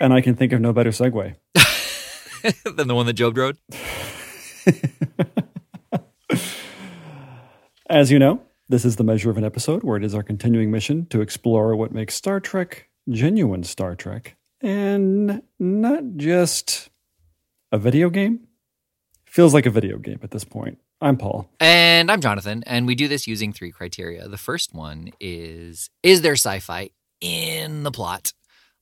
And I can think of no better segue. than the one that Job rode. As you know, this is the measure of an episode where it is our continuing mission to explore what makes Star Trek genuine Star Trek and not just a video game. Feels like a video game at this point. I'm Paul. And I'm Jonathan, and we do this using three criteria. The first one is Is there sci fi in the plot?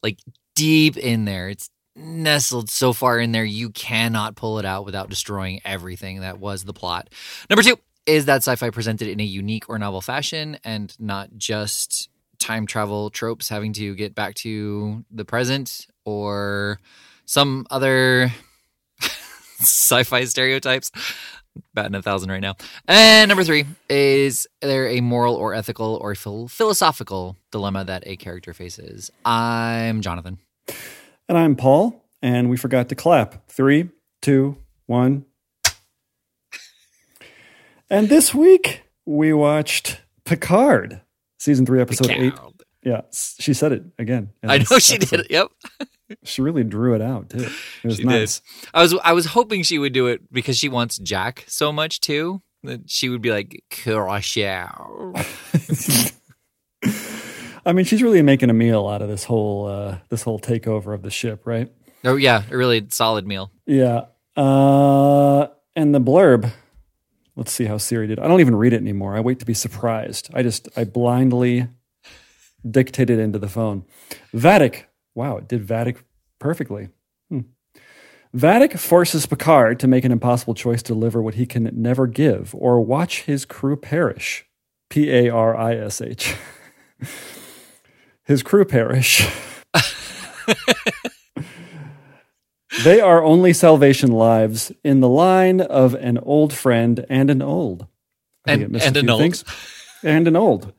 Like deep in there. It's nestled so far in there, you cannot pull it out without destroying everything that was the plot. Number two, is that sci fi presented in a unique or novel fashion and not just time travel tropes having to get back to the present or some other sci fi stereotypes? Batting a thousand right now. And number three, is there a moral or ethical or phil- philosophical dilemma that a character faces? I'm Jonathan. And I'm Paul, and we forgot to clap. Three, two, one. And this week we watched Picard, season three, episode eight. Yeah, she said it again. I know she episode. did. Yep. She really drew it out too. It was She nice. did. I was I was hoping she would do it because she wants Jack so much too. That she would be like Curacao. I mean, she's really making a meal out of this whole uh, this whole takeover of the ship, right? Oh yeah, a really solid meal. Yeah. Uh, and the blurb. Let's see how Siri did. I don't even read it anymore. I wait to be surprised. I just I blindly dictated into the phone. Vadic. Wow, it did Vadic perfectly. Hmm. Vadic forces Picard to make an impossible choice to deliver what he can never give or watch his crew perish. P A R I S H. His crew perish. They are only salvation lives in the line of an old friend and an old. And- and an old. And an old.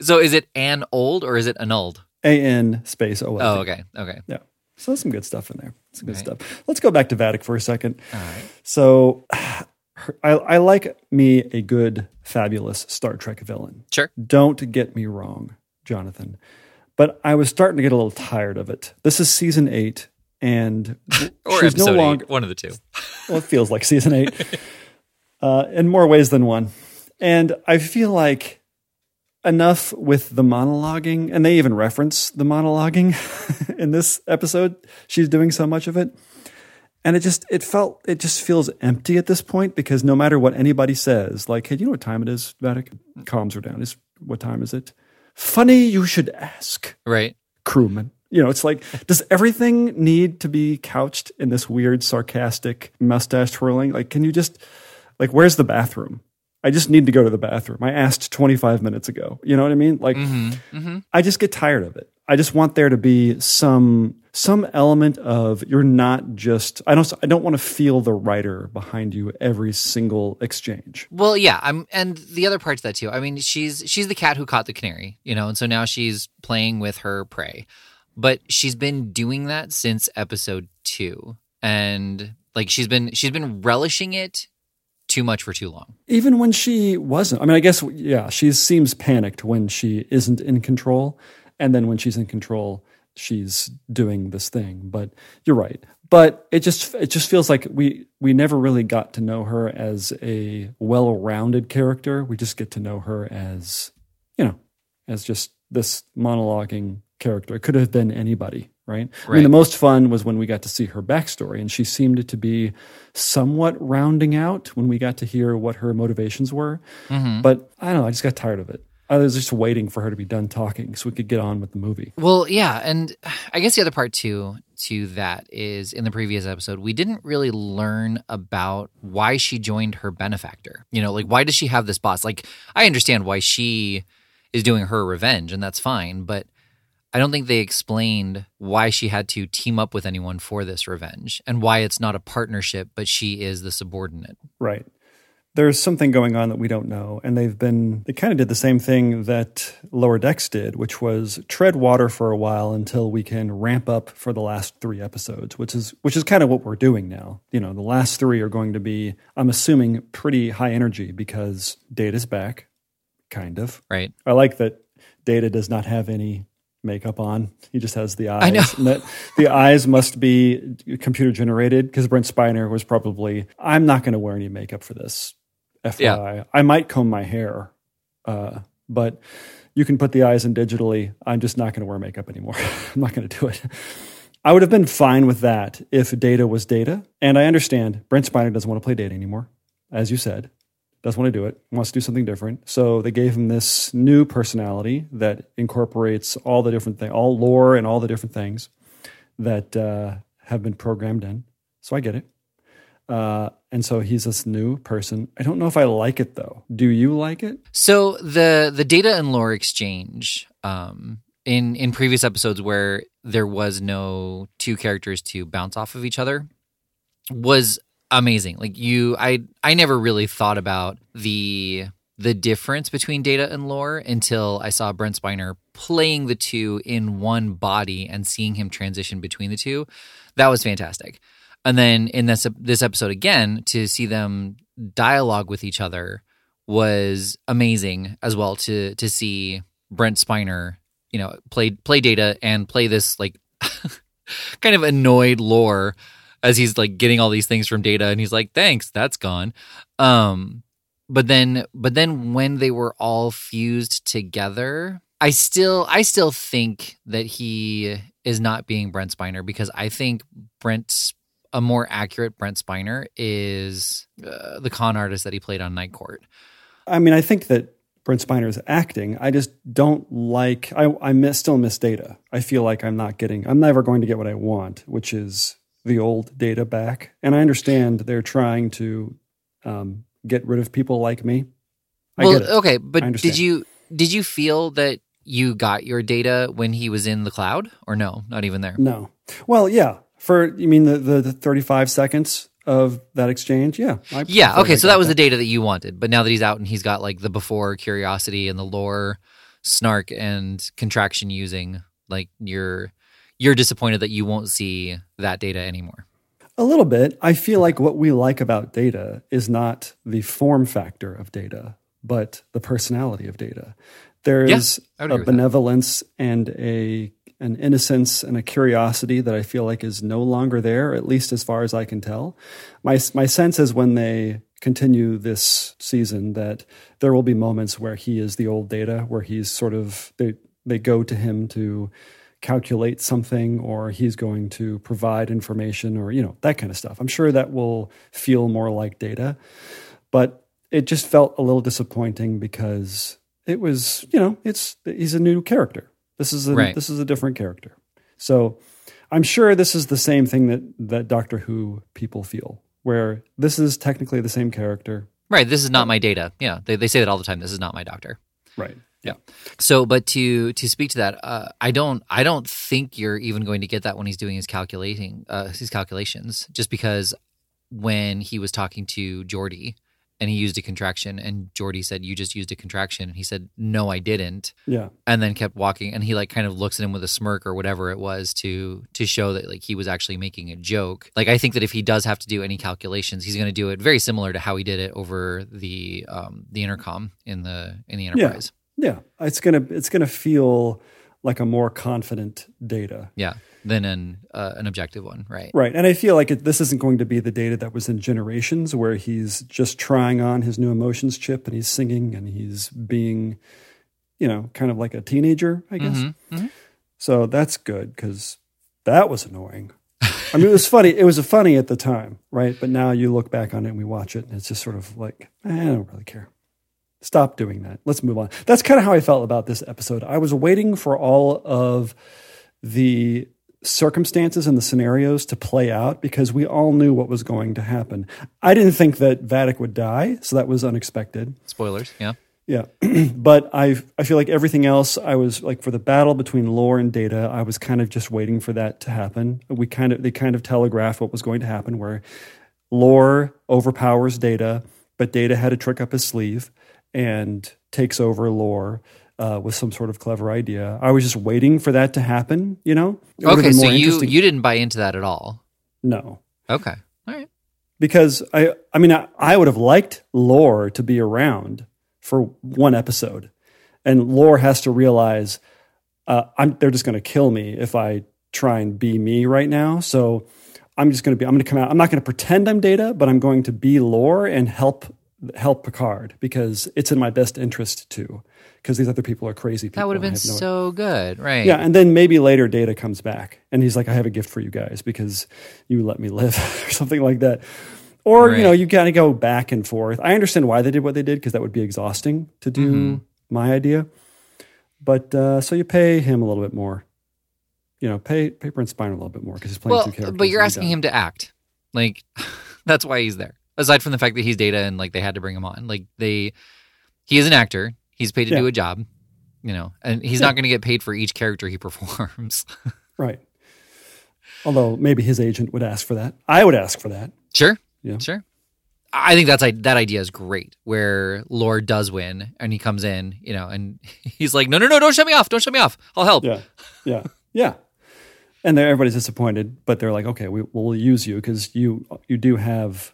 So is it an old or is it annulled? A N space O L. Oh, okay, okay. Yeah. So there's some good stuff in there. Some good Right. stuff. Let's go back to Vadic for a second. All right. So her- I, I like me a good, fabulous Star Trek villain. Sure. Don't get me wrong, Jonathan. But I was starting to get a little tired of it. This is season eight, and Or she's no longer. one of the two. Well, it feels like season eight uh, in more ways than one. And I feel like enough with the monologuing, and they even reference the monologuing in this episode. She's doing so much of it. And it just it felt it just feels empty at this point because no matter what anybody says, like, hey, do you know what time it is, Vadic? Calms her down. Is what time is it? Funny you should ask Right. crewman. You know, it's like, does everything need to be couched in this weird, sarcastic mustache twirling? Like, can you just, like, where's the bathroom? I just need to go to the bathroom. I asked 25 minutes ago. You know what I mean? Like, mm-hmm. Mm-hmm. I just get tired of it. I just want there to be some some element of you're not just I don't I don't want to feel the writer behind you every single exchange. Well, yeah, I'm, and the other part to that too. I mean, she's she's the cat who caught the canary, you know, and so now she's playing with her prey, but she's been doing that since episode two, and like she's been she's been relishing it too much for too long. even when she wasn't. I mean, I guess yeah, she seems panicked when she isn't in control, and then when she's in control, she's doing this thing. But you're right. But it just it just feels like we we never really got to know her as a well-rounded character. We just get to know her as you know, as just this monologuing character. It could have been anybody, right? I mean, the most fun was when we got to see her backstory, and she seemed to be somewhat rounding out when we got to hear what her motivations were. Mm-hmm. But I don't know, I just got tired of it. I was just waiting for her to be done talking so we could get on with the movie. Well, yeah, and I guess the other part too to that is in the previous episode we didn't really learn about why she joined her benefactor. You know, like why does she have this boss? Like I understand why she is doing her revenge and that's fine, but I don't think they explained why she had to team up with anyone for this revenge and why it's not a partnership but she is the subordinate. Right. There's something going on that we don't know. And they've been, they kind of did the same thing that Lower Decks did, which was tread water for a while until we can ramp up for the last three episodes, which is, which is kind of what we're doing now. You know, the last three are going to be, I'm assuming, pretty high energy because Data's back, kind of. Right. I like that Data does not have any makeup on. He just has the eyes. I know. That the eyes must be computer generated because Brent Spiner was probably, I'm not going to wear any makeup for this. FYI. I might comb my hair, uh, but you can put the eyes in digitally. I'm just not going to wear makeup anymore. I'm not going to do it. I would have been fine with that if data was data. And I understand Brent Spiner doesn't want to play data anymore, as you said doesn't want to do it, wants to do something different. So they gave him this new personality that incorporates all the different things, all lore and all the different things that uh, have been programmed in. So I get it. Uh, and so he's this new person. I don't know if I like it though. Do you like it? So the the data and lore exchange um, in in previous episodes where there was no two characters to bounce off of each other was amazing. Like you, I I never really thought about the the difference between data and lore until I saw Brent Spiner playing the two in one body and seeing him transition between the two. That was fantastic. And then in this this episode again to see them dialogue with each other was amazing as well to to see Brent Spiner, you know, play play data and play this like kind of annoyed lore as he's like getting all these things from data and he's like thanks that's gone um but then but then when they were all fused together i still i still think that he is not being brent spiner because i think brent's a more accurate brent spiner is uh, the con artist that he played on night court I mean, I think that Brent Spiner is acting. I just don't like. I I miss, still miss data. I feel like I'm not getting. I'm never going to get what I want, which is the old data back. And I understand they're trying to um, get rid of people like me. I well get it. okay but did you did you feel that you got your data when he was in the cloud or no not even there No. Well, yeah. For you mean the, the, the 35 seconds of that exchange? Yeah. I Yeah. Okay. So that was the data that you wanted, but now that he's out and he's got like the before curiosity and the lore, snark and contraction using, like you're you're disappointed that you won't see that data anymore. A little bit. I feel like what we like about data is not the form factor of data, but the personality of data. There's I would a with that. benevolence and a an innocence and a curiosity that I feel like is no longer there, at least as far as I can tell. My my sense is when they continue this season that there will be moments where he is the old data, where he's sort of they they go to him to calculate something or he's going to provide information or you know that kind of stuff. I'm sure that will feel more like data. But it just felt a little disappointing because it was, you know, it's he's a new character. This is a Right. this is a different character. So I'm sure this is the same thing that that Doctor Who people feel, where this is technically the same character. Right. This is not my data. Yeah. They, they say that all the time. This is not my doctor. Right. Yeah. So, but to to speak to that, uh, I don't I don't think you're even going to get that when he's doing his calculating uh, his calculations. Just because when he was talking to Geordi and he used a contraction, and Geordi said, "You just used a contraction," and he said, "No, I didn't," Yeah. and then kept walking, and he like kind of looks at him with a smirk or whatever it was to to show that like he was actually making a joke. Like I think that if he does have to do any calculations, he's going to do it very similar to how he did it over the um the intercom in the in the Enterprise. Yeah. Yeah, it's gonna it's gonna feel like a more confident data. Yeah, than an uh, an objective one, right? Right. And I feel like it, this isn't going to be the data that was in Generations, where he's just trying on his new emotions chip and he's singing and he's being, you know, kind of like a teenager, I guess. Mhm, mhm. So that's good because that was annoying. I mean, it was funny. It was funny at the time, right? But now you look back on it and we watch it and it's just sort of like, eh, I don't really care. Stop doing that. Let's move on. That's kind of how I felt about this episode. I was waiting for all of the circumstances and the scenarios to play out because we all knew what was going to happen. I didn't think that Vadic would die, so that was unexpected. Spoilers, yeah. Yeah, but I I feel like everything else I was like for the battle between lore and data, I was kind of just waiting for that to happen. We kind of they kind of telegraphed what was going to happen where lore overpowers data, but data had a trick up his sleeve and takes over lore. Uh, with some sort of clever idea, I was just waiting for that to happen. You know, It Okay, so you you didn't buy into that at all. no, Okay, all right. because I I mean I, I would have liked Lore to be around for one episode, and Lore has to realize uh, I'm, they're just going to kill me if I try and be me right now. So I'm just going to be, I'm going to come out. I'm not going to pretend I'm data, but I'm going to be lore and help help Picard because it's in my best interest to. Because these other people are crazy people. That would have been no- so good, right? Yeah, and then maybe later Data comes back and he's like, I have a gift for you guys because you let me live or something like that. Or, Right. you know, you got to go back and forth. I understand why they did what they did because that would be exhausting to do Mm-hmm. my idea. But uh, so you pay him a little bit more. You know, pay pay Brent Spiner a little bit more because he's playing Well, two characters. but you're asking him to act. Like that's why he's there. Aside from the fact that he's data and like they had to bring him on. Like they he is an actor. He's paid to Yeah. do a job, you know, and he's Yeah. not going to get paid for each character he performs. Right. Although maybe his agent would ask for that. I would ask for that. sure. Yeah. Sure. I think that's that idea is great. Where Lore does win and he comes in, you know, and he's like, "No, no, no, don't shut me off. Don't shut me off. I'll help." Yeah, yeah, yeah. And they're, everybody's disappointed, but they're like, okay, we, we'll use you because you you do have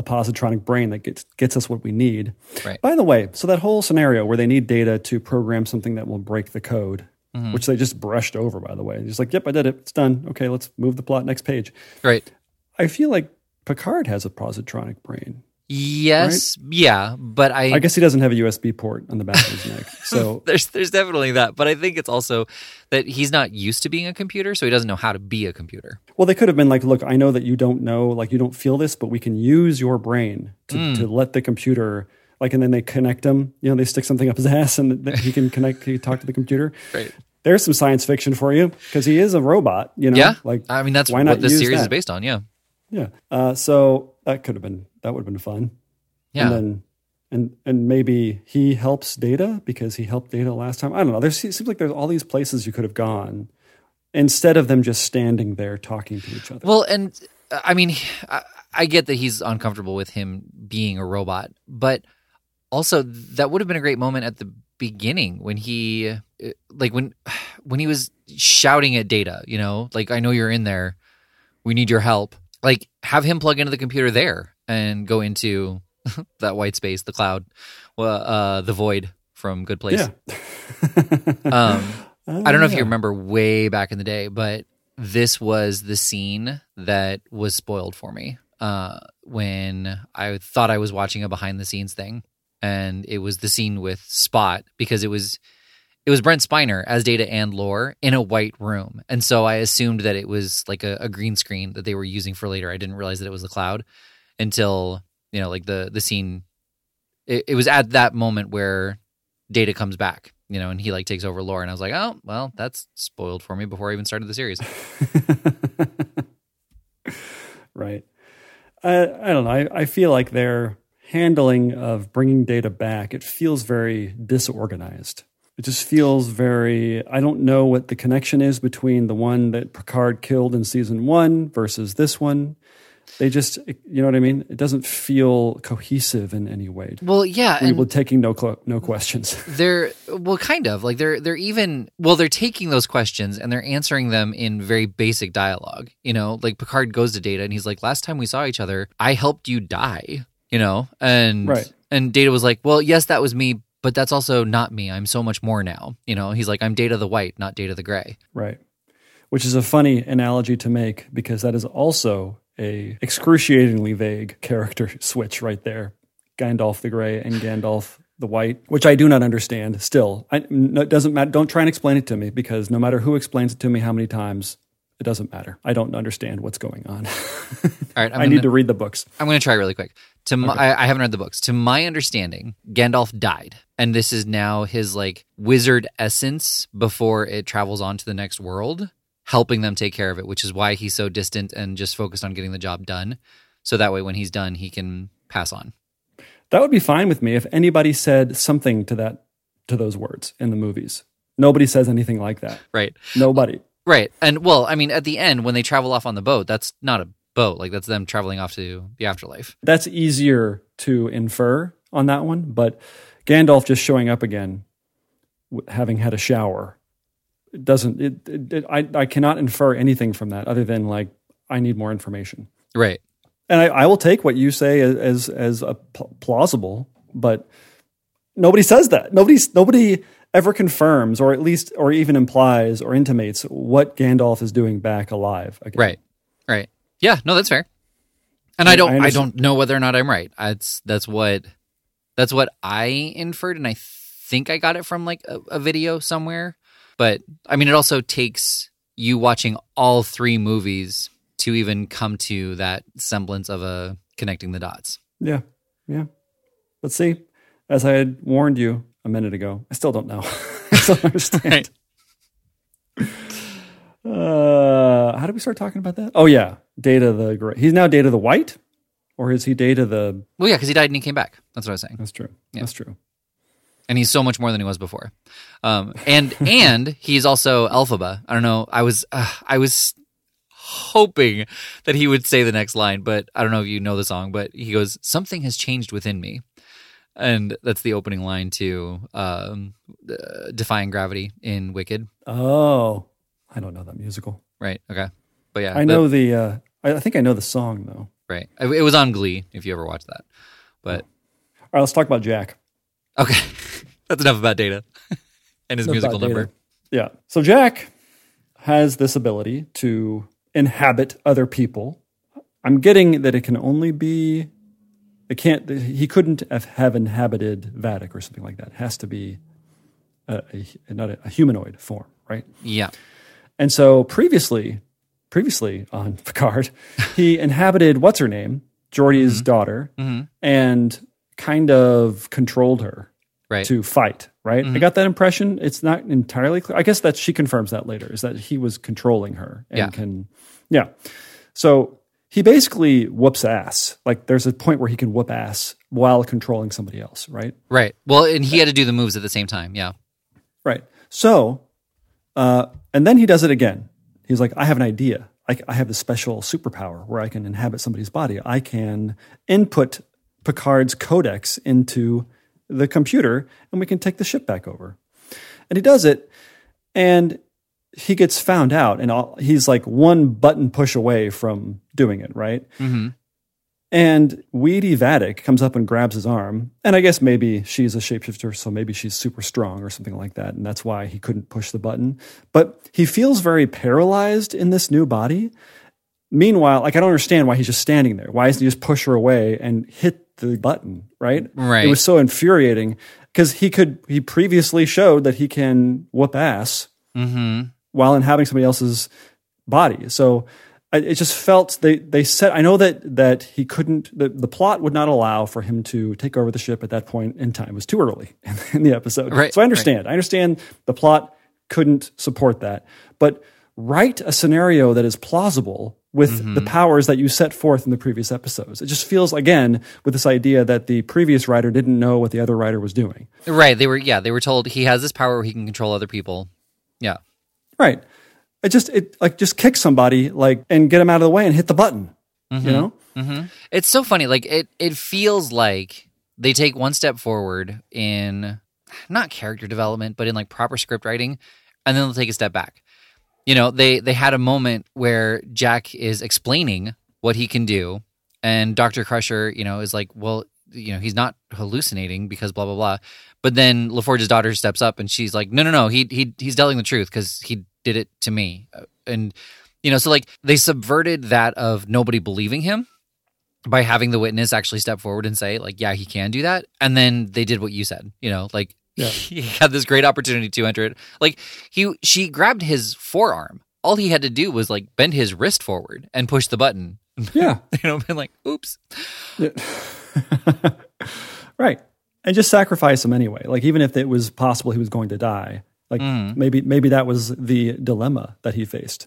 a positronic brain that gets gets us what we need. Right. By the way, so that whole scenario where they need data to program something that will break the code, Mm-hmm. which they just brushed over, by the way, just like, yep, I did it. It's done. Okay, let's move the plot next page. Right. I feel like Picard has a positronic brain. Yes. Yeah. But I I guess he doesn't have a USB port on the back of his neck, so there's there's definitely that, but I think it's also that he's not used to being a computer, so he doesn't know how to be a computer. Well, they could have been like, look, I know that you don't know, like you don't feel this, but we can use your brain to, Mm. to let the computer, like, and then they connect him. You know, they stick something up his ass and th- he can connect, he can talk to the computer. Right. There's some science fiction for you because he is a robot, you know? Yeah. Like, I mean, that's why not what this series is based on. Yeah. Yeah. Uh, so that could have been, that would have been fun. Yeah. And then, and, and maybe he helps Data because he helped Data last time. I don't know. There seems like there's all these places you could have gone instead of them just standing there talking to each other. Well, and I mean, I, I get that he's uncomfortable with him being a robot, but also that would have been a great moment at the beginning when he, uh, like when, when he was shouting at Data, you know, like I know you're in there, we need your help. Like have him plug into the computer there and go into that white space, the cloud, well, uh, the void from Good Place. yeah. Um, I don't know if you remember way back in the day, but this was the scene that was spoiled for me uh, when I thought I was watching a behind the scenes thing, and it was the scene with Spot because it was it was Brent Spiner as Data and Lore in a white room, and so I assumed that it was like a, a green screen that they were using for later. I didn't realize that it was the cloud until you know, like the the scene. It, it was at that moment where Data comes back, you know, and he like takes over lore, and I was like, oh, well, that's spoiled for me before I even started the series. right. I, I don't know. I, I feel like their handling of bringing data back, it feels very disorganized. It just feels very, I don't know what the connection is between the one that Picard killed in season one versus this one. They just, you know what I mean? It doesn't feel cohesive in any way. Well, yeah, and People taking no cl- no questions. they're well, kind of like they're they're even well, they're taking those questions and they're answering them in very basic dialogue. You know, like Picard goes to Data and he's like, "Last time we saw each other, I helped you die." You know, and Right. and Data was like, "Well, yes, that was me." But that's also not me. I'm so much more now. You know, he's like, I'm Data the White, not Data the Gray. Right. Which is a funny analogy to make because that is also a excruciatingly vague character switch right there. Gandalf the Gray and Gandalf the White, which I do not understand still. I, no, it doesn't matter. Don't try and explain it to me because no matter who explains it to me how many times, it doesn't matter. I don't understand what's going on. All right, I gonna, need to read the books. I'm going to try really quick. To my, I, I haven't read the books. To my understanding, Gandalf died, and this is now his like wizard essence before it travels on to the next world, helping them take care of it. Which is why he's so distant and just focused on getting the job done. So that way, when he's done, he can pass on. That would be fine with me if anybody said something to that to those words in the movies. Nobody says anything like that. Right, Nobody. right. And well, I mean, at the end when they travel off on the boat, that's not a boat. Like that's them traveling off to the afterlife. that's easier to infer on that one. But Gandalf just showing up again, having had a shower, it doesn't. It, it, it, I I cannot infer anything from that other than like I need more information. Right. And I, I will take what you say as as, as a pl- plausible, but nobody says that. Nobody's nobody ever confirms, or at least, or even implies or intimates what Gandalf is doing back alive. Again. Right. Right. Yeah. No, that's fair. And I I don't. I, understand- don't know whether or not I'm right. That's that's what that's what I inferred, and I think I got it from like a, a video somewhere. But I mean, it also takes you watching all three movies to even come to that semblance of a connecting the dots. Yeah, yeah. Let's see. As I had warned you a minute ago, I still don't know. I still don't understand. Uh, how did we start talking about that? Oh yeah, Data the gray. He's now Data the White, or is he Data the? Well, yeah, because he died and he came back. That's what I was saying. That's true. That's true. and he's so much more than he was before. Um, and and he's also Elphaba. I don't know. I was uh, I was hoping that he would say the next line, but I don't know if you know the song. But he goes, "Something has changed within me," and that's the opening line to um, uh, "Defying Gravity" in Wicked. Oh, I don't know that musical. Right. Okay. But yeah, I know the. Uh, I I think I know the song though. right. It was on Glee if you ever watched that. But All right, let's talk about Jack. okay, that's enough about Data and his musical number. Yeah. So Jack has this ability to inhabit other people. I'm getting that it can only be. It can't. He couldn't have, have inhabited Vadic or something like that. It has to be a, a not a, a humanoid form, right? Yeah. And so previously, previously on Picard, he inhabited what's her name, Geordi's mm-hmm. daughter, mm-hmm. and kind of controlled her Right. to fight. Right? I mm-hmm. got that impression. It's not entirely clear. I guess that she confirms that later. Is that he was controlling her and Yeah. can, yeah. So he basically whoops ass. Like there's a point where he can whoop ass while controlling somebody else. Right? Right. Well, and he had to do the moves at the same time. Yeah. Right. So, uh, and then he does it again. He's like, I have an idea. I, I have this special superpower where I can inhabit somebody's body. I can input Picard's codex into the computer and we can take the ship back over. And he does it and he gets found out and all, he's like one button push away from doing it, right? Mm-hmm. And Weedy Vadic comes up and grabs his arm. And I guess maybe she's a shapeshifter, so maybe she's super strong or something like that. And that's why he couldn't push the button. But he feels very paralyzed in this new body. Meanwhile, like I don't understand why he's just standing there. Why doesn't he just push her away and hit the button, right? Right. It was so infuriating because he could, he previously showed that he can whoop ass mm-hmm. while inhabiting somebody else's body. So it just felt they they said I know that that he couldn't the, the plot would not allow for him to take over the ship at that point in time. It was too early in, in the episode. Right, so I understand. I understand the plot couldn't support that, but write a scenario that is plausible with mm-hmm. the powers that you set forth in the previous episodes. It just feels again with this idea that the previous writer didn't know what the other writer was doing. Right. They were yeah, they were told he has this power where he can control other people. Yeah. Right. It just it like just kick somebody like and get them out of the way and hit the button. You mm-hmm. know? Mm-hmm. It's so funny. Like it it feels like they take one step forward in not character development, but in like proper script writing, and then they'll take a step back. You know, they they had a moment where Jack is explaining what he can do, and Doctor Crusher, you know, is like, well, you know, he's not hallucinating because blah blah blah. But then LaForge's daughter steps up and she's like, no, no, no, he he he's telling the truth because he did it to me, Uh, and you know, so like they subverted that of nobody believing him by having the witness actually step forward and say like yeah he can do that. And then they did what you said you know like he had this great opportunity to enter it. Like he she grabbed his forearm. All he had to do was like bend his wrist forward and push the button. Yeah. you know been like oops. Right. And just sacrifice him anyway. Like even if it was possible he was going to die, like mm. maybe maybe that was the dilemma that he faced.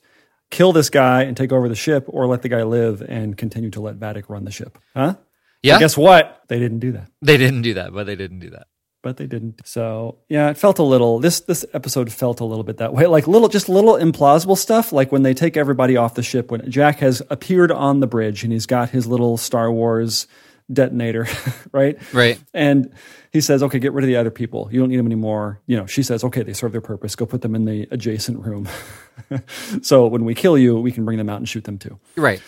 Kill this guy and take over the ship, or let the guy live and continue to let Vadic run the ship. Huh? yeah Guess what? They didn't do that. they didn't do that but they didn't do that But they didn't. So yeah, it felt a little. This this episode felt a little bit that way. Like little, just little implausible stuff. Like when they take everybody off the ship. When Jack has appeared on the bridge and he's got his little Star Wars detonator, right? right And he says, okay, get rid of the other people. You don't need them anymore. You know, she says, okay, they serve their purpose. Go put them in the adjacent room. so when we kill you, we can bring them out and shoot them too. right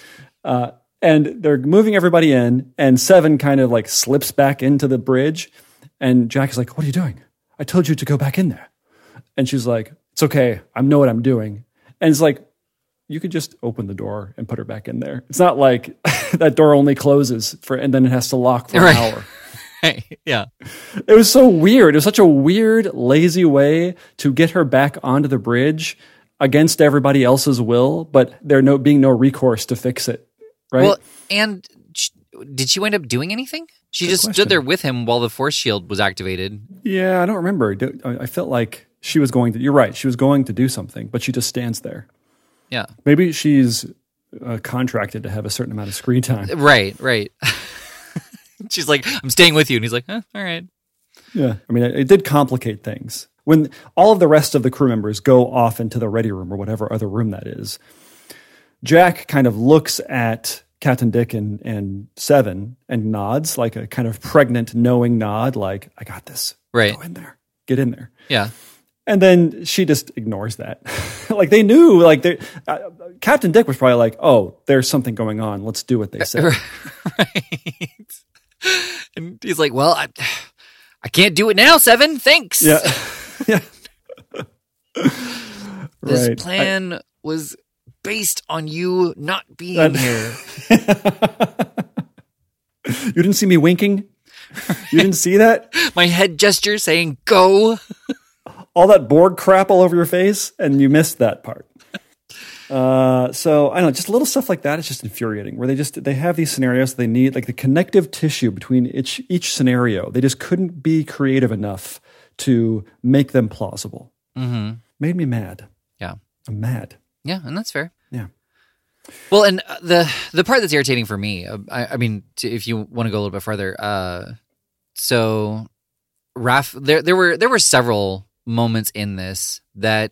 uh, And they're moving everybody in, and Seven kind of like slips back into the bridge. And Jack is like, what are you doing? I told you to go back in there. And she's like, It's okay. I know what I'm doing. And it's like, you could just open the door and put her back in there. It's not like that door only closes for and then it has to lock for Right. an hour. Right. Yeah. It was so weird. It was such a weird, lazy way to get her back onto the bridge against everybody else's will, but there no being no recourse to fix it. Right? Well, and did she wind up doing anything? She just question. stood there with him while the force shield was activated. yeah, I don't remember. I I felt like she was going to. You're right. She was going to do something, but she just stands there. Yeah. Maybe she's uh, contracted to have a certain amount of screen time. Right. Right. She's like, I'm staying with you, and he's like, huh, all right. Yeah. I mean, it, it did complicate things. When all of the rest of the crew members go off into the ready room or whatever other room that is, Jack kind of looks at Captain Dick and, and Seven and nods like a kind of pregnant, knowing nod, like, I got this. Right. Go in there. Get in there. Yeah. And then she just ignores that. like they knew, like they, uh, Captain Dick was probably like, "Oh, there's something going on. Let's do what they said." right. And he's like, well, I, I can't do it now. Seven. Thanks. yeah, yeah. This right. plan was based on you not being That- here. you didn't see me winking. You didn't see that? My head gesture saying go. All that Borg crap all over your face, and you missed that part. Uh, so I don't know, just little stuff like that is just infuriating. Where they just they have these scenarios they need, like the connective tissue between each each scenario. They just couldn't be creative enough to make them plausible. hmm Made me mad. Yeah. I'm mad. Yeah, and that's fair. Yeah. Well, and uh, the the part that's irritating for me, uh, I, I mean, if you want to go a little bit further, uh, so Raf, there there were there were several moments in this that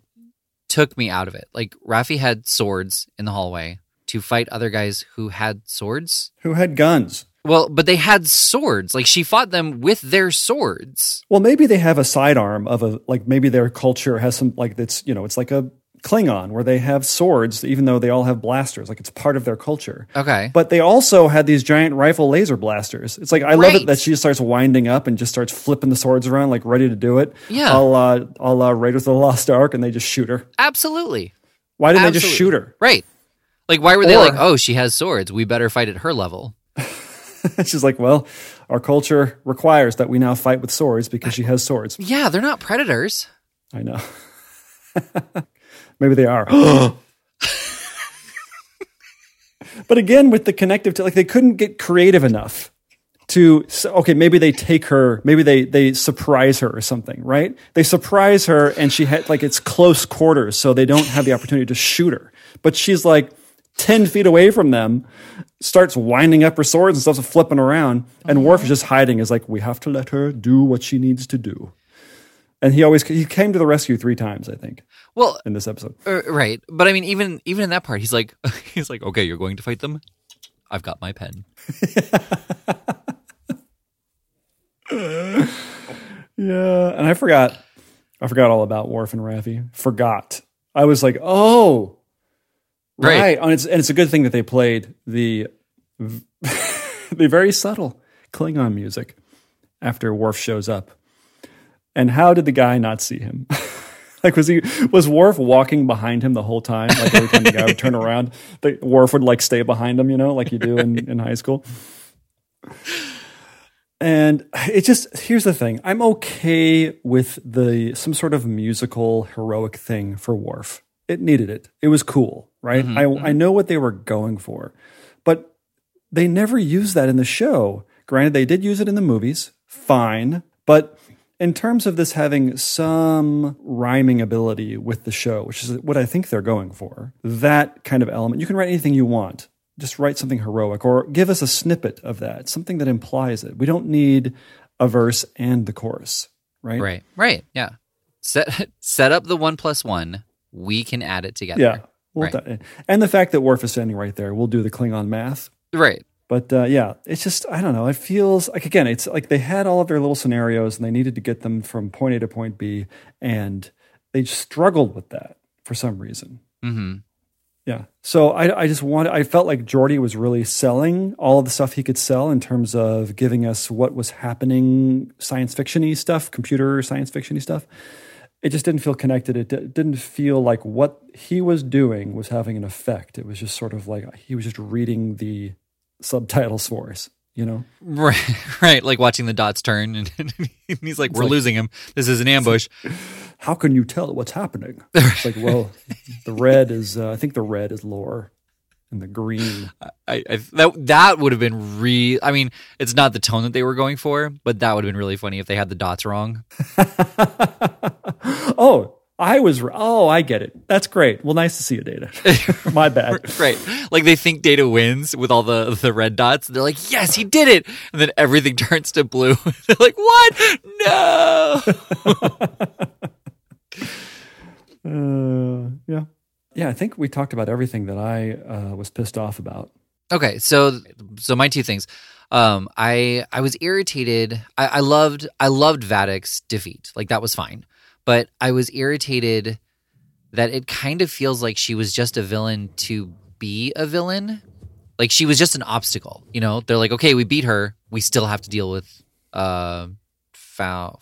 took me out of it. Like Raffi had swords in the hallway to fight other guys who had swords. Who had guns? Well, but they had swords. Like she fought them with their swords. Well, maybe they have a sidearm of a like maybe their culture has some like it's you know it's like a Klingon where they have swords even though they all have blasters like it's part of their culture. Okay. But they also had these giant rifle laser blasters. It's like I love it that she just starts winding up and just starts flipping the swords around like ready to do it. Yeah. I'll uh, I'll uh, Raiders of the Lost Ark and they just shoot her. Absolutely. Why didn't they just shoot her? Right. Like why were they Or- like, "Oh, she has swords. We better fight at her level." She's like, well, our culture requires that we now fight with swords because she has swords. Yeah, they're not predators. I know. Maybe they are. but again, with the connective, to, like they couldn't get creative enough to. Okay, maybe they take her. Maybe they they surprise her or something, right? They surprise her, and she had like it's close quarters, so they don't have the opportunity to shoot her. But she's like. 10 feet away from them, starts winding up her swords and stuff, flipping around. And Worf is just hiding, is like, we have to let her do what she needs to do. And he always he came to the rescue three times, I think, Well, in this episode. uh, right. But I mean even even in that part, he's like he's like, "Okay, you're going to fight them? I've got my pen." Yeah, and I forgot, I forgot all about Worf and Raffi. Forgot. I was like, oh, right. Right. And it's and it's a good thing that they played the the very subtle Klingon music after Worf shows up. And how did the guy not see him? like was he was Worf walking behind him the whole time? Like every time the guy would turn around, the Worf would like stay behind him, you know, like you do in, in high school. And it just here's the thing. I'm okay with the some sort of musical heroic thing for Worf. It needed it. It was cool, right? Mm-hmm. I mm-hmm. I know what they were going for. But they never used that in the show. Granted, they did use it in the movies. Fine. But in terms of this having some rhyming ability with the show, which is what I think they're going for, that kind of element, you can write anything you want. Just write something heroic or give us a snippet of that, something that implies it. We don't need a verse and the chorus, right? Right. Right. Yeah. Set set up the 1 plus 1. We can add it together. Yeah. We'll Right. and the fact that Worf is standing right there, we'll do the Klingon math. Right. But uh, yeah, it's just I don't know. It feels like again, it's like they had all of their little scenarios and they needed to get them from point A to point B, and they struggled with that for some reason. Mhm. Yeah. So I, I just wanted, I felt like Geordi was really selling all of the stuff he could sell in terms of giving us what was happening, science fictiony stuff, computer science fictiony stuff. It just didn't feel connected. It d- didn't feel like what he was doing was having an effect. It was just sort of like he was just reading the subtitles for us, you know? Right, right. Like watching the dots turn, and, he's like, "We're like- losing him. This is an ambush." How can you tell what's happening? It's like, well, the red is, uh, I think the red is lore and the green. I, I that that would have been re. I mean, it's not the tone that they were going for, but that would have been really funny if they had the dots wrong. oh, I was, oh, I get it. That's great. Well, nice to see you, Data. My bad. Right, like they think Data wins with all the the red dots. They're like, "Yes, he did it," and then everything turns to blue. They're like, "What? No!" Uh, yeah. Yeah, I think we talked about everything that I uh, was pissed off about. Okay, so so my two things. Um, I I was irritated. I, I loved I loved Vadic's defeat. Like that was fine, but I was irritated that it kind of feels like she was just a villain to be a villain. Like she was just an obstacle. You know, they're like, okay, we beat her. We still have to deal with uh, foul.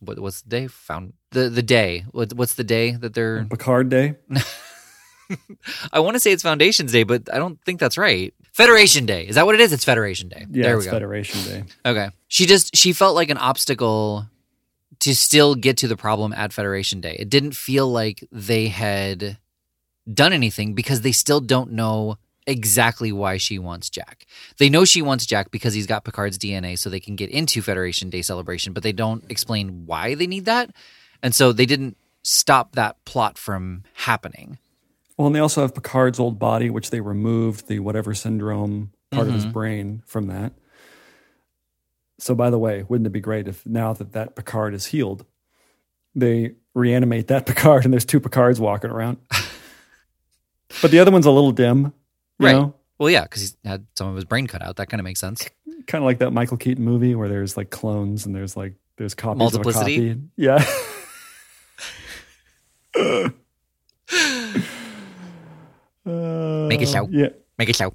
What, what's the day? Found the the day. What, what's the day that they're? Picard Day. I want to say it's Foundations Day, but I don't think that's right. Federation Day. Is that what it is? It's Federation Day. Yeah, there we it's go. Federation Day. Okay. She just she felt like an obstacle to still get to the problem at Federation Day. It didn't feel like they had done anything because they still don't know exactly why she wants Jack. They know she wants Jack because he's got Picard's DNA so they can get into Federation Day celebration, but they don't explain why they need that. And so they didn't stop that plot from happening. Well, and they also have Picard's old body, which they removed the whatever syndrome part of his Mm-hmm. brain from that. So, by the way, wouldn't it be great if now that that Picard is healed, they reanimate that Picard and there's two Picards walking around? but the other one's a little dim, you Right. know, Well, yeah, because he had some of his brain cut out. That kind of makes sense. kind of like that Michael Keaton movie where there's like clones and there's like there's copies Multiplicity? of a copy. Yeah. Make it Uh, show. Yeah. Make it show.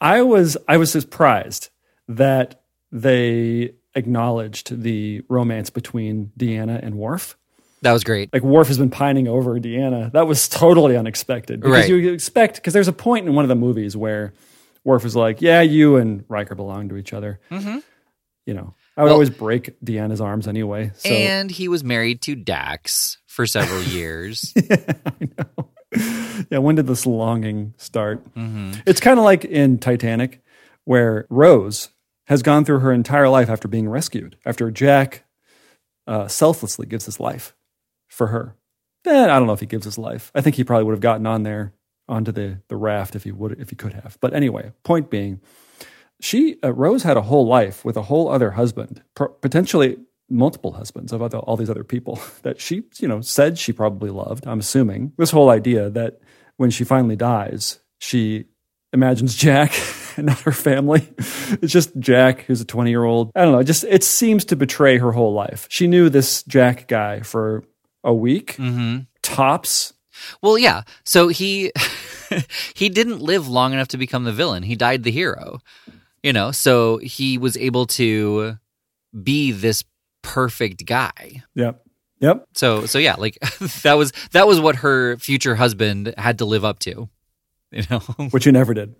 I was I was surprised that they acknowledged the romance between Deanna and Worf. That was great. Like Worf has been pining over Deanna. That was totally unexpected because Right. you expect because there's a point in one of the movies where Worf is like, "Yeah, you and Riker belong to each other." Mm-hmm. You know, I would Well- always break Deanna's arms anyway. So and he was married to Dax for several years. yeah, when did this longing start? hmm It's kind of like in Titanic, where Rose has gone through her entire life after being rescued, after Jack uh, selflessly gives his life for her. Eh, I don't know if he gives his life. I think he probably would have gotten on there onto the the raft if he would if he could have. But anyway, point being, she uh, Rose had a whole life with a whole other husband, potentially multiple husbands of other, all these other people that she you know said she probably loved. I'm assuming this whole idea that when she finally dies, she imagines Jack not her family. It's just Jack, who's a 20 year old. I don't know. Just it seems to betray her whole life. She knew this Jack guy for a week mm-hmm. tops. Well, yeah. So he he didn't live long enough to become the villain. He died the hero. You know, so he was able to be this perfect guy. Yep. Yep. So so yeah, like that was that was what her future husband had to live up to. You know, Which he never did.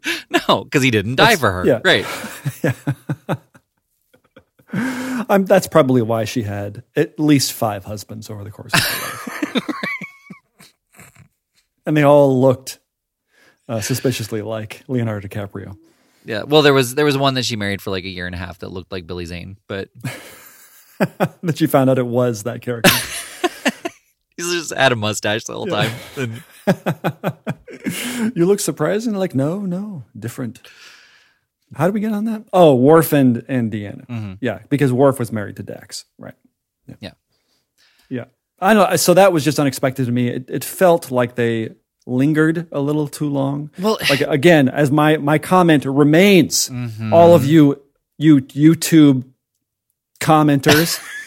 no, because he didn't die That's- for her. yeah. Right. Um, that's probably why she had at least five husbands over the course of her life. and they all looked uh, suspiciously like Leonardo DiCaprio. Yeah. Well, there was there was one that she married for like a year and a half that looked like Billy Zane, but that she found out it was that character. he just had a mustache the whole time. And you look surprised and like, no, no, different. How did we get on that? Oh, Worf and, and Deanna. Mhm. Yeah, because Worf was married to Dax. Right. Yeah. Yeah. I know. So that was just unexpected to me. It, it felt like they lingered a little too long. well, Like again, as my my comment remains, mhm. all of you you YouTube commenters,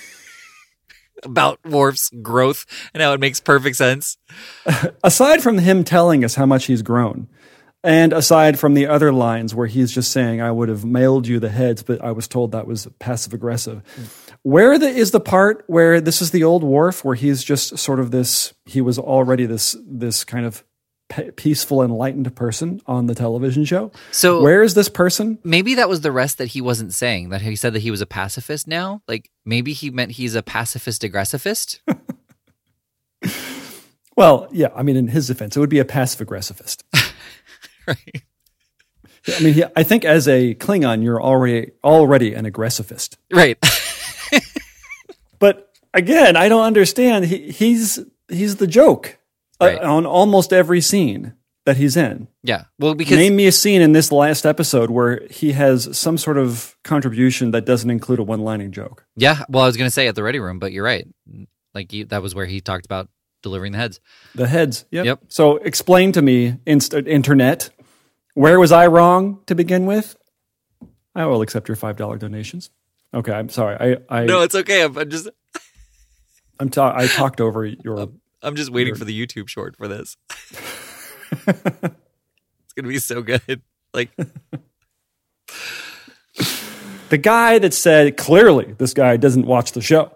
about Worf's growth and how it makes perfect sense. aside from him telling us how much he's grown, and aside from the other lines where he's just saying, I would have mailed you the heads, but I was told that was passive aggressive. Where the, is the part where this is the old Worf, where he's just sort of this, he was already this, this kind of pe- peaceful, enlightened person on the television show? So Where is this person? maybe that was the rest that he wasn't saying. That he said that he was a pacifist now. Like maybe he meant he's a pacifist aggressivist. Well, yeah, I mean, in his defense, it would be a passive aggressivist. right. I mean, he, I think as a Klingon, you're already already an aggressivist. Right. But again, I don't understand. He, he's he's the joke Uh, right. on almost every scene that he's in. yeah. Well, because Name me a scene in this last episode where he has some sort of contribution that doesn't include a one-lining joke. yeah. Well, I was gonna say at the ready room, but you're right. Like you, that was where he talked about delivering the heads. The heads. Yep. Yep. So explain to me, inst- internet, where was I wrong to begin with? I will accept your five dollar donations. Okay, I'm sorry. I I No, it's okay. I'm, I'm just I'm ta- I talked over your. Oh. I'm just waiting for the YouTube short for this. it's gonna be so good. Like the guy that said clearly this guy doesn't watch the show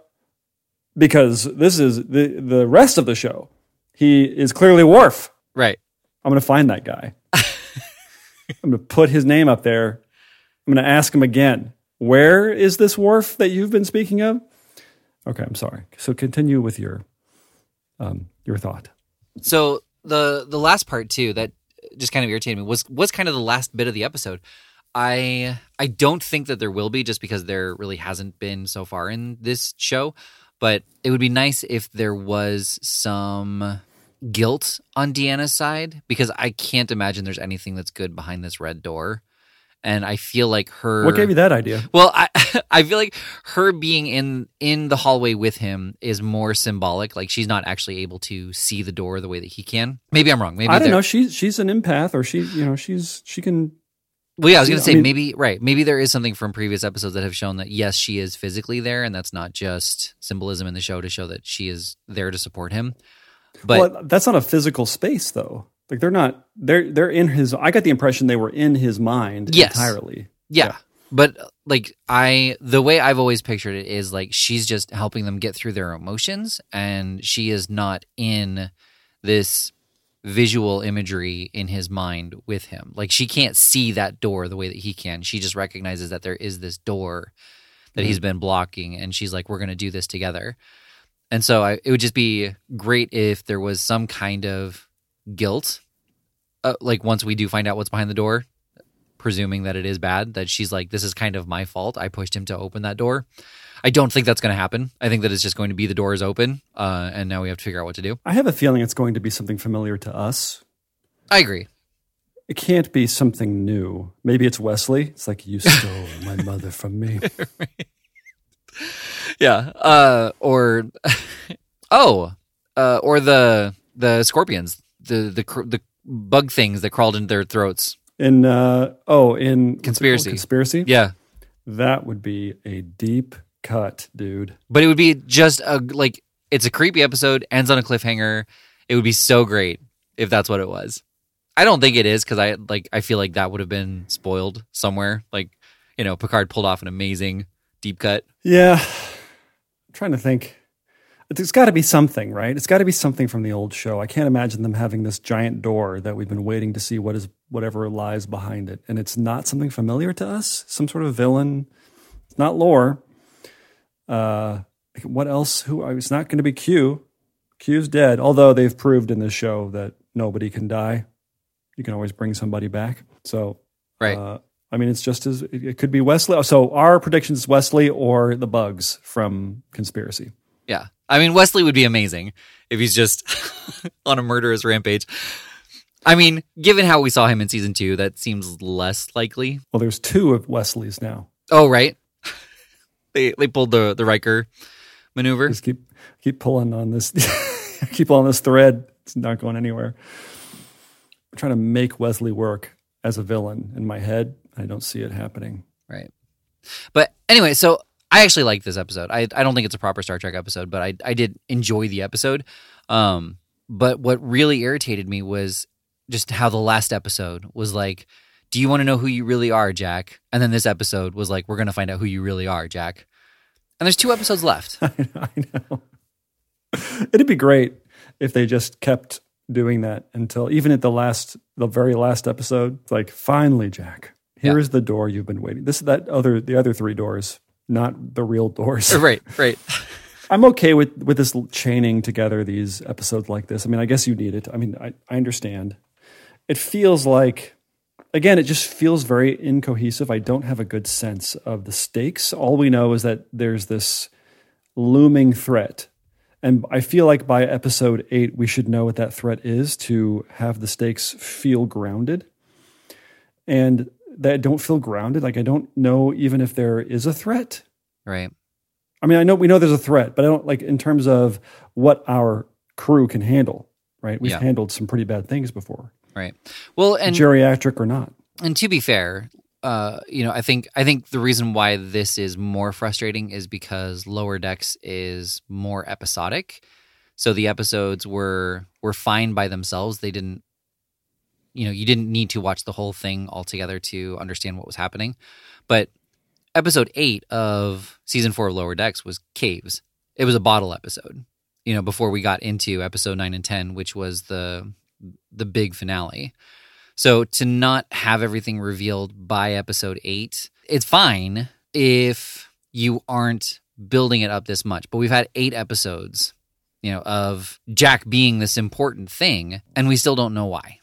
because this is the the rest of the show. He is clearly Worf. right. I'm going to find that guy. I'm going to put his name up there. I'm going to ask him again. Where is this Worf that you've been speaking of? Okay, I'm sorry. So continue with your um, your thought. So the the last part too that just kind of irritated me was was kind of the last bit of the episode. I I don't think that there will be just because there really hasn't been so far in this show, but it would be nice if there was some guilt on Deanna's side because I can't imagine there's anything that's good behind this red door. And I feel like her What gave you that idea? well, I I feel like her being in in the hallway with him is more symbolic. Like she's not actually able to see the door the way that he can. Maybe I'm wrong. Maybe I don't know. She's she's an empath, or she you know she's she can. Well, yeah, I was gonna I say mean- maybe right. Maybe there is something from previous episodes that have shown that yes, she is physically there, and that's not just symbolism in the show to show that she is there to support him. But well, that's not a physical space though. Like they're not. They're they're in his. I got the impression they were in his mind Yes. entirely. Yeah. Yeah. But like I the way I've always pictured it is like she's just helping them get through their emotions and she is not in this visual imagery in his mind with him. Like she can't see that door the way that he can. She just recognizes that there is this door that mm-hmm. he's been blocking and she's like we're going to do this together. And so I, it would just be great if there was some kind of guilt uh, like once we do find out what's behind the door presuming that it is bad that she's like this is kind of my fault i pushed him to open that door i don't think that's going to happen i think that it's just going to be the door is open uh, and now we have to figure out what to do I have a feeling it's going to be something familiar to us. i agree It can't be something new. Maybe it's Wesley. It's like you stole my mother from me. yeah uh, or oh uh, or the the scorpions the the the bug things that crawled into their throats In uh oh, in what's it called? Conspiracy. Conspiracy. yeah That would be a deep cut, dude. but it would be just a like it's a creepy episode ends on a cliffhanger it would be so great if that's what it was i don't think it is because i like i feel like that would have been spoiled somewhere like you know picard pulled off an amazing deep cut Yeah. I'm trying to think. It's got to be something, right? It's got to be something from the old show. I can't imagine them having this giant door that we've been waiting to see what is whatever lies behind it, and it's not something familiar to us. Some sort of villain. It's not Lore. Uh, what else? Who? It's not going to be Q. Q's dead. Although they've proved in this show that nobody can die. You can always bring somebody back. So right uh, I mean, it's just as it, could be Wesley. So our predictions is Wesley or the bugs from Conspiracy. Yeah i mean wesley would be amazing if he's just on a murderous rampage i mean given how we saw him in season two that seems less likely Well, there's two of Wesleys now. oh right they they pulled the the riker maneuver Just keep keep pulling on this, keep on this thread. It's not going anywhere. I'm trying to make Wesley work as a villain in my head. I don't see it happening. Right. But anyway, so I actually like this episode. I I don't think it's a proper Star Trek episode, but I I did enjoy the episode. Um, but what really irritated me was just how the last episode was like, "Do you want to know who you really are, Jack?" And then this episode was like, "We're going to find out who you really are, Jack." And there's two episodes left. I know. It'd be great if they just kept doing that until even at the last, the very last episode. Like, finally, Jack, here is the door you've been waiting. This, is that other, the other three doors, not the real doors. right, right. I'm okay with with this chaining together these episodes like this. I mean, I guess you need it. I mean, I, I understand. It feels like again, it just feels very incohesive. I don't have a good sense of the stakes. All we know is that there's this looming threat. And I feel like by episode eight, we should know what that threat is to have the stakes feel grounded. And that don't feel grounded. Like I don't know even if there is a threat. Right. I mean, I know we know there's a threat, but I don't like in terms of what our crew can handle, right? We've Yeah. handled some pretty bad things before, Right. Well, and geriatric or not. and to be fair, uh, you know, I think I think the reason why this is more frustrating is because Lower Decks is more episodic. So the episodes were were fine by themselves. They didn't you know, you didn't need to watch the whole thing altogether to understand what was happening. But episode 8 of season 4 of Lower Decks was Caves. It was a bottle episode. You know, before we got into episode 9 and 10, which was the the big finale. So to not have everything revealed by episode eight, it's fine if you aren't building it up this much. But we've had eight episodes, you know, of Jack being this important thing, and we still don't know why.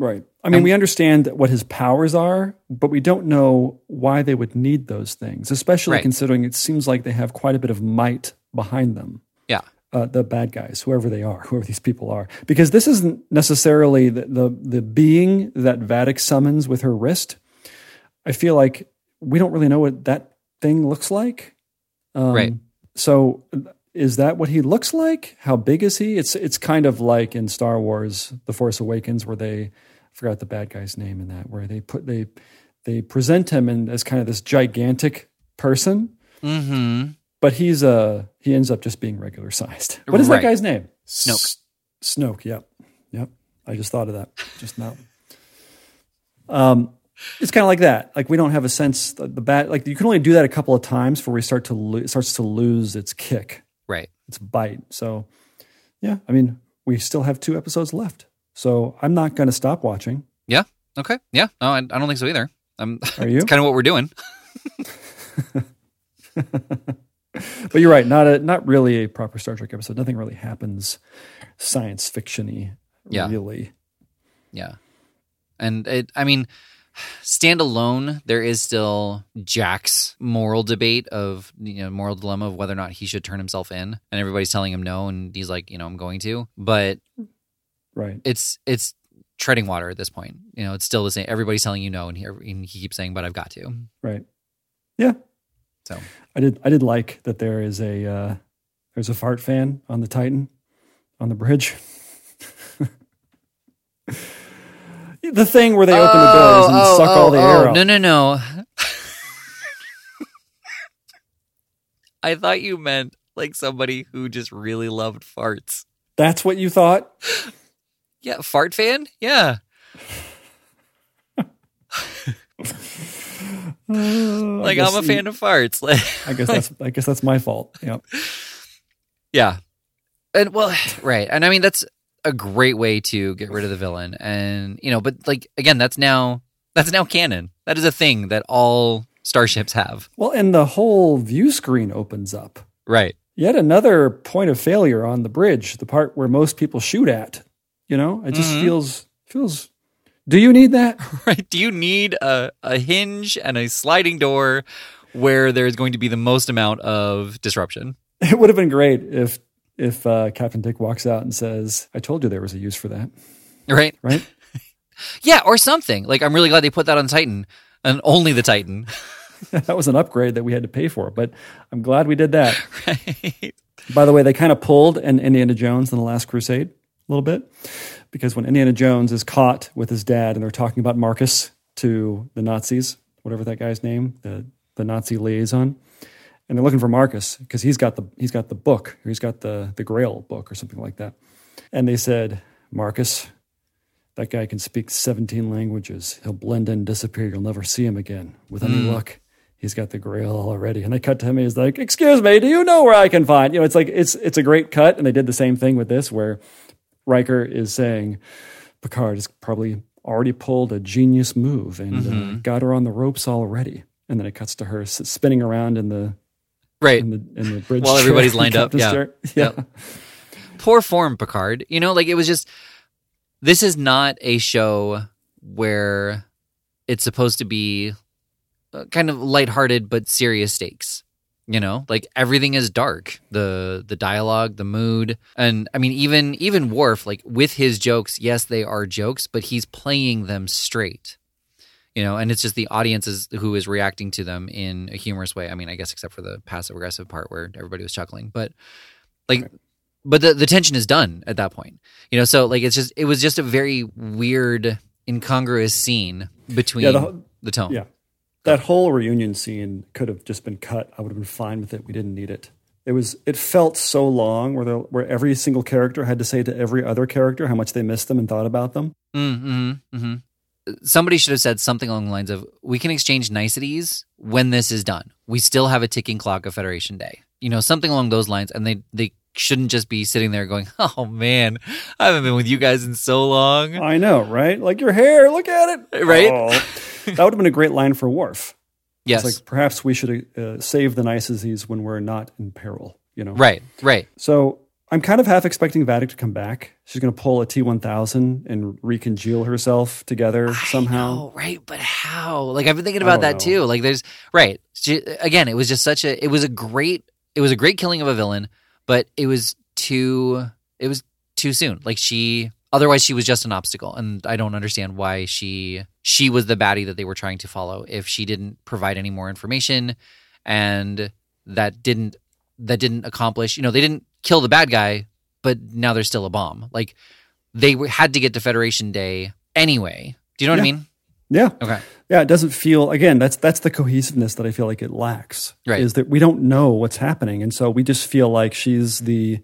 Right. I mean, we understand what his powers are, but we don't know why they would need those things, especially Right. considering it seems like they have quite a bit of might behind them. Yeah. Uh, the bad guys, whoever they are, whoever these people are, because this isn't necessarily the, the the being that Vadic summons with her wrist. I feel like we don't really know what that thing looks like. Um, Right. So, is that what he looks like? How big is he? It's it's kind of like in Star Wars: The Force Awakens, where they forgot the bad guy's name in that, where they put they they present him in, as kind of this gigantic person, Mm-hmm. but he's uh he ends up just being regular sized. What is Right. that guy's name? Snoke. S- Snoke. Yep. Yep. I just thought of that just now. Um, it's kind of like that. Like we don't have a sense the, the bat. Like you can only do that a couple of times before we start to lo- it starts to lose its kick, Right. its bite. So, yeah. I mean, we still have two episodes left. So I'm not going to stop watching. Yeah. Okay. Yeah. No, I, I don't think so either. Um, Are you? it's kind of what we're doing. But you're right. Not a not really a proper Star Trek episode. Nothing really happens science fictiony. Yeah. Really. Yeah. And it, I mean, standalone, there is still Jack's moral debate of, you know, moral dilemma of whether or not he should turn himself in. And everybody's telling him no. And he's like, you know, I'm going to. But Right. it's, it's, treading water at this point you know it's still the same everybody's telling you no and he, and he keeps saying but i've got to Right. Yeah. so I did. I did like that. There is a uh, there's a fart fan on the Titan on the bridge. the thing where they open the doors and Oh, suck oh, all the oh, air out. No, no, no. I thought you meant like somebody who just really loved farts. That's what you thought. Yeah, fart fan? Yeah. Like I'm a fan of farts. Like I guess that's. I guess that's my fault. Yep. Yeah. And well, right. And I mean that's a great way to get rid of the villain. And you know, but like again, that's now that's now canon. That is a thing that all starships have. Well, and the whole view screen opens up. Right. Yet another point of failure on the bridge, the part where most people shoot at. You know, it just Mhm. feels feels. Do you need that? Right. Do you need a, a hinge and a sliding door where there's going to be the most amount of disruption? It would have been great if if uh, Captain Dick walks out and says, "I told you there was a use for that." Right? Right? Yeah, or something. Like I'm really glad they put that on Titan and only the Titan. that was an upgrade that we had to pay for, but I'm glad we did that. Right. By the way, they kind of pulled an Indiana Jones in the Last Crusade little bit because when Indiana Jones is caught with his dad and they're talking about Marcus to the Nazis, whatever that guy's name, the the Nazi liaison, and they're looking for Marcus because he's got the he's got the book, or he's got the the Grail book or something like that. And they said, Marcus, that guy can speak 17 languages. He'll blend in, disappear. You'll never see him again. With any hmm. luck, he's got the Grail already. And they cut to him. And he's like, "Excuse me, do you know where I can find?" You know, it's like it's it's a great cut, and they did the same thing with this, where Riker is saying, Picard has probably already pulled a genius move and uh, got her on the ropes already. And then it cuts to her spinning around in the Right. in the in the bridge While everybody's lined up, captain's yeah. yeah. Poor form, Picard. You know, like it was just. This is not a show where it's supposed to be uh, kind of lighthearted but serious stakes. You know, like everything is dark. The the dialogue, the mood, and I mean, even even Worf, like with his jokes, yes, they are jokes, but he's playing them straight. You know, and it's just the audience is who is reacting to them in a humorous way. I mean, I guess except for the passive aggressive part where everybody was chuckling, but like but the the tension is done at that point. You know, so like it's just it was just a very weird, incongruous scene between Yeah, the the, tone. Yeah. That whole reunion scene could have just been cut. I would have been fine with it. We didn't need it. It was it felt so long where the, where every single character had to say to every other character how much they missed them and thought about them. Mm-hmm, hmm Somebody should have said something along the lines of, "We can exchange niceties when this is done. We still have a ticking clock of Federation Day." You know, something along those lines, and they they shouldn't just be sitting there going, "Oh man, I haven't been with you guys in so long." I know, right? Like your hair, look at it. Right? Oh. that would have been a great line for Worf. Yes, It's like perhaps we should uh, save the niceties when we're not in peril, you know? right, right. So I'm kind of half expecting Vadic to come back. She's going to pull a T1000 and recongeal herself together somehow. know, right? But how? Like I've been thinking about that know. too. Like there's right. She, again, it was just such a. It was a great. It was a great killing of a villain, but it was too. It was too soon. Like she. Otherwise, she was just an obstacle, and I don't understand why she she was the baddie that they were trying to follow. If she didn't provide any more information, and that didn't that didn't accomplish. You know, they didn't kill the bad guy, but now there's still a bomb. Like they had to get to Federation Day anyway. Do you know what I mean? Yeah. Okay. Yeah, it doesn't feel again, that's that's the cohesiveness that I feel like it lacks. Right. Is that we don't know what's happening. And so we just feel like she's the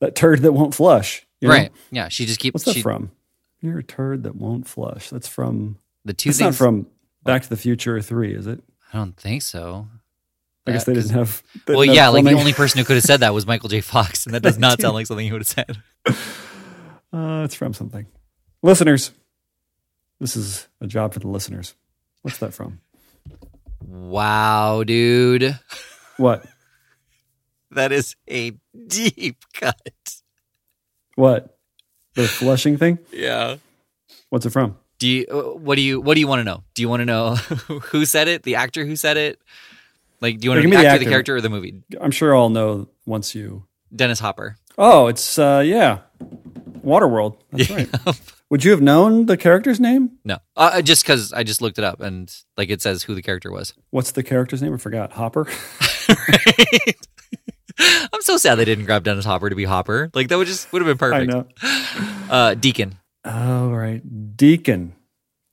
that turd that won't flush. you know? Right. Yeah. She just keeps What's that she, from? You're a turd that won't flush. That's from the two It's not things. from Back to the Future 3, is it? I don't think so. I guess they didn't have they Well, didn't have yeah, like the only person who could have said that was Michael J. Fox, and that does not sound like something he would have said. Uh, it's from something. Listeners, this is a job for the listeners. What's that from? Wow, dude, What? that is a deep cut. What? The flushing thing? Yeah. What's it from? Do you? uh, What do you? What do you want to know? Do you want to know who said it? The actor who said it? Like, do you want to know the the actor, the character, or the movie? I'm sure I'll know once you. Dennis Hopper. Oh, it's uh yeah, Waterworld. That's right. Would you have known the character's name? No, uh, just because I just looked it up and like it says who the character was. What's the character's name? I forgot. Hopper. I'm so sad they didn't grab Dennis Hopper to be Hopper. Like that would just would have been perfect. I know. Uh, Deacon. Oh right, Deacon.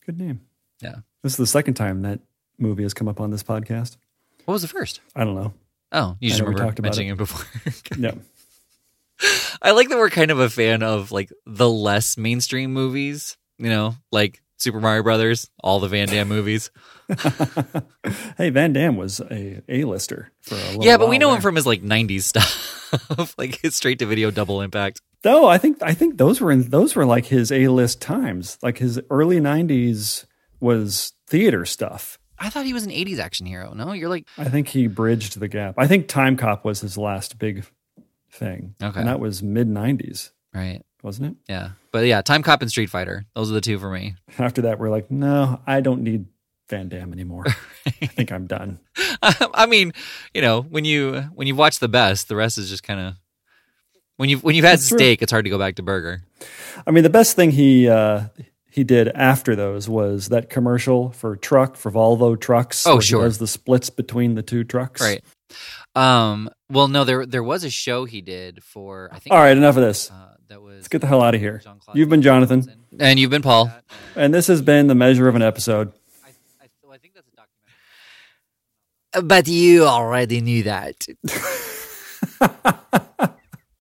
Good name. Yeah. This is the second time that movie has come up on this podcast. What was the first? I don't know. Oh, you just we remember talked about mentioning it, before. Yeah. I like that we're kind of a fan of like the less mainstream movies. You know, like Super Mario Brothers, all the Van Damme movies. hey, Van Damme was a A-lister for a little yeah, but we while know there. him from his like '90s stuff, like his straight to video double impact. No, I think I think those were in those were like his A list times. Like his early '90s was theater stuff. I thought he was an '80s action hero. No, you're like I think he bridged the gap. I think Timecop was his last big thing, Okay. and that was mid '90s, right. Wasn't it? Yeah, but yeah, Timecop and Street Fighter. Those are the two for me. After that, we're like, no, I don't need Van Damme anymore. I think I'm done. I mean, you know, when you when you watch the best, the rest is just kind of when you when you've had That's true. steak, it's hard to go back to burger. I mean, the best thing he uh, he did after those was that commercial for truck for Volvo trucks. Oh, where he sure. does the splits between the two trucks. Right. Um. Well, no, there there was a show he did for I think. All right, enough of this. Uh. Let's get the hell out of here. Jean-Claude You've been Jonathan, and you've been Paul. Uh, and this has been the measure of an episode. I, I, so I think that's a documentary. But you already knew that.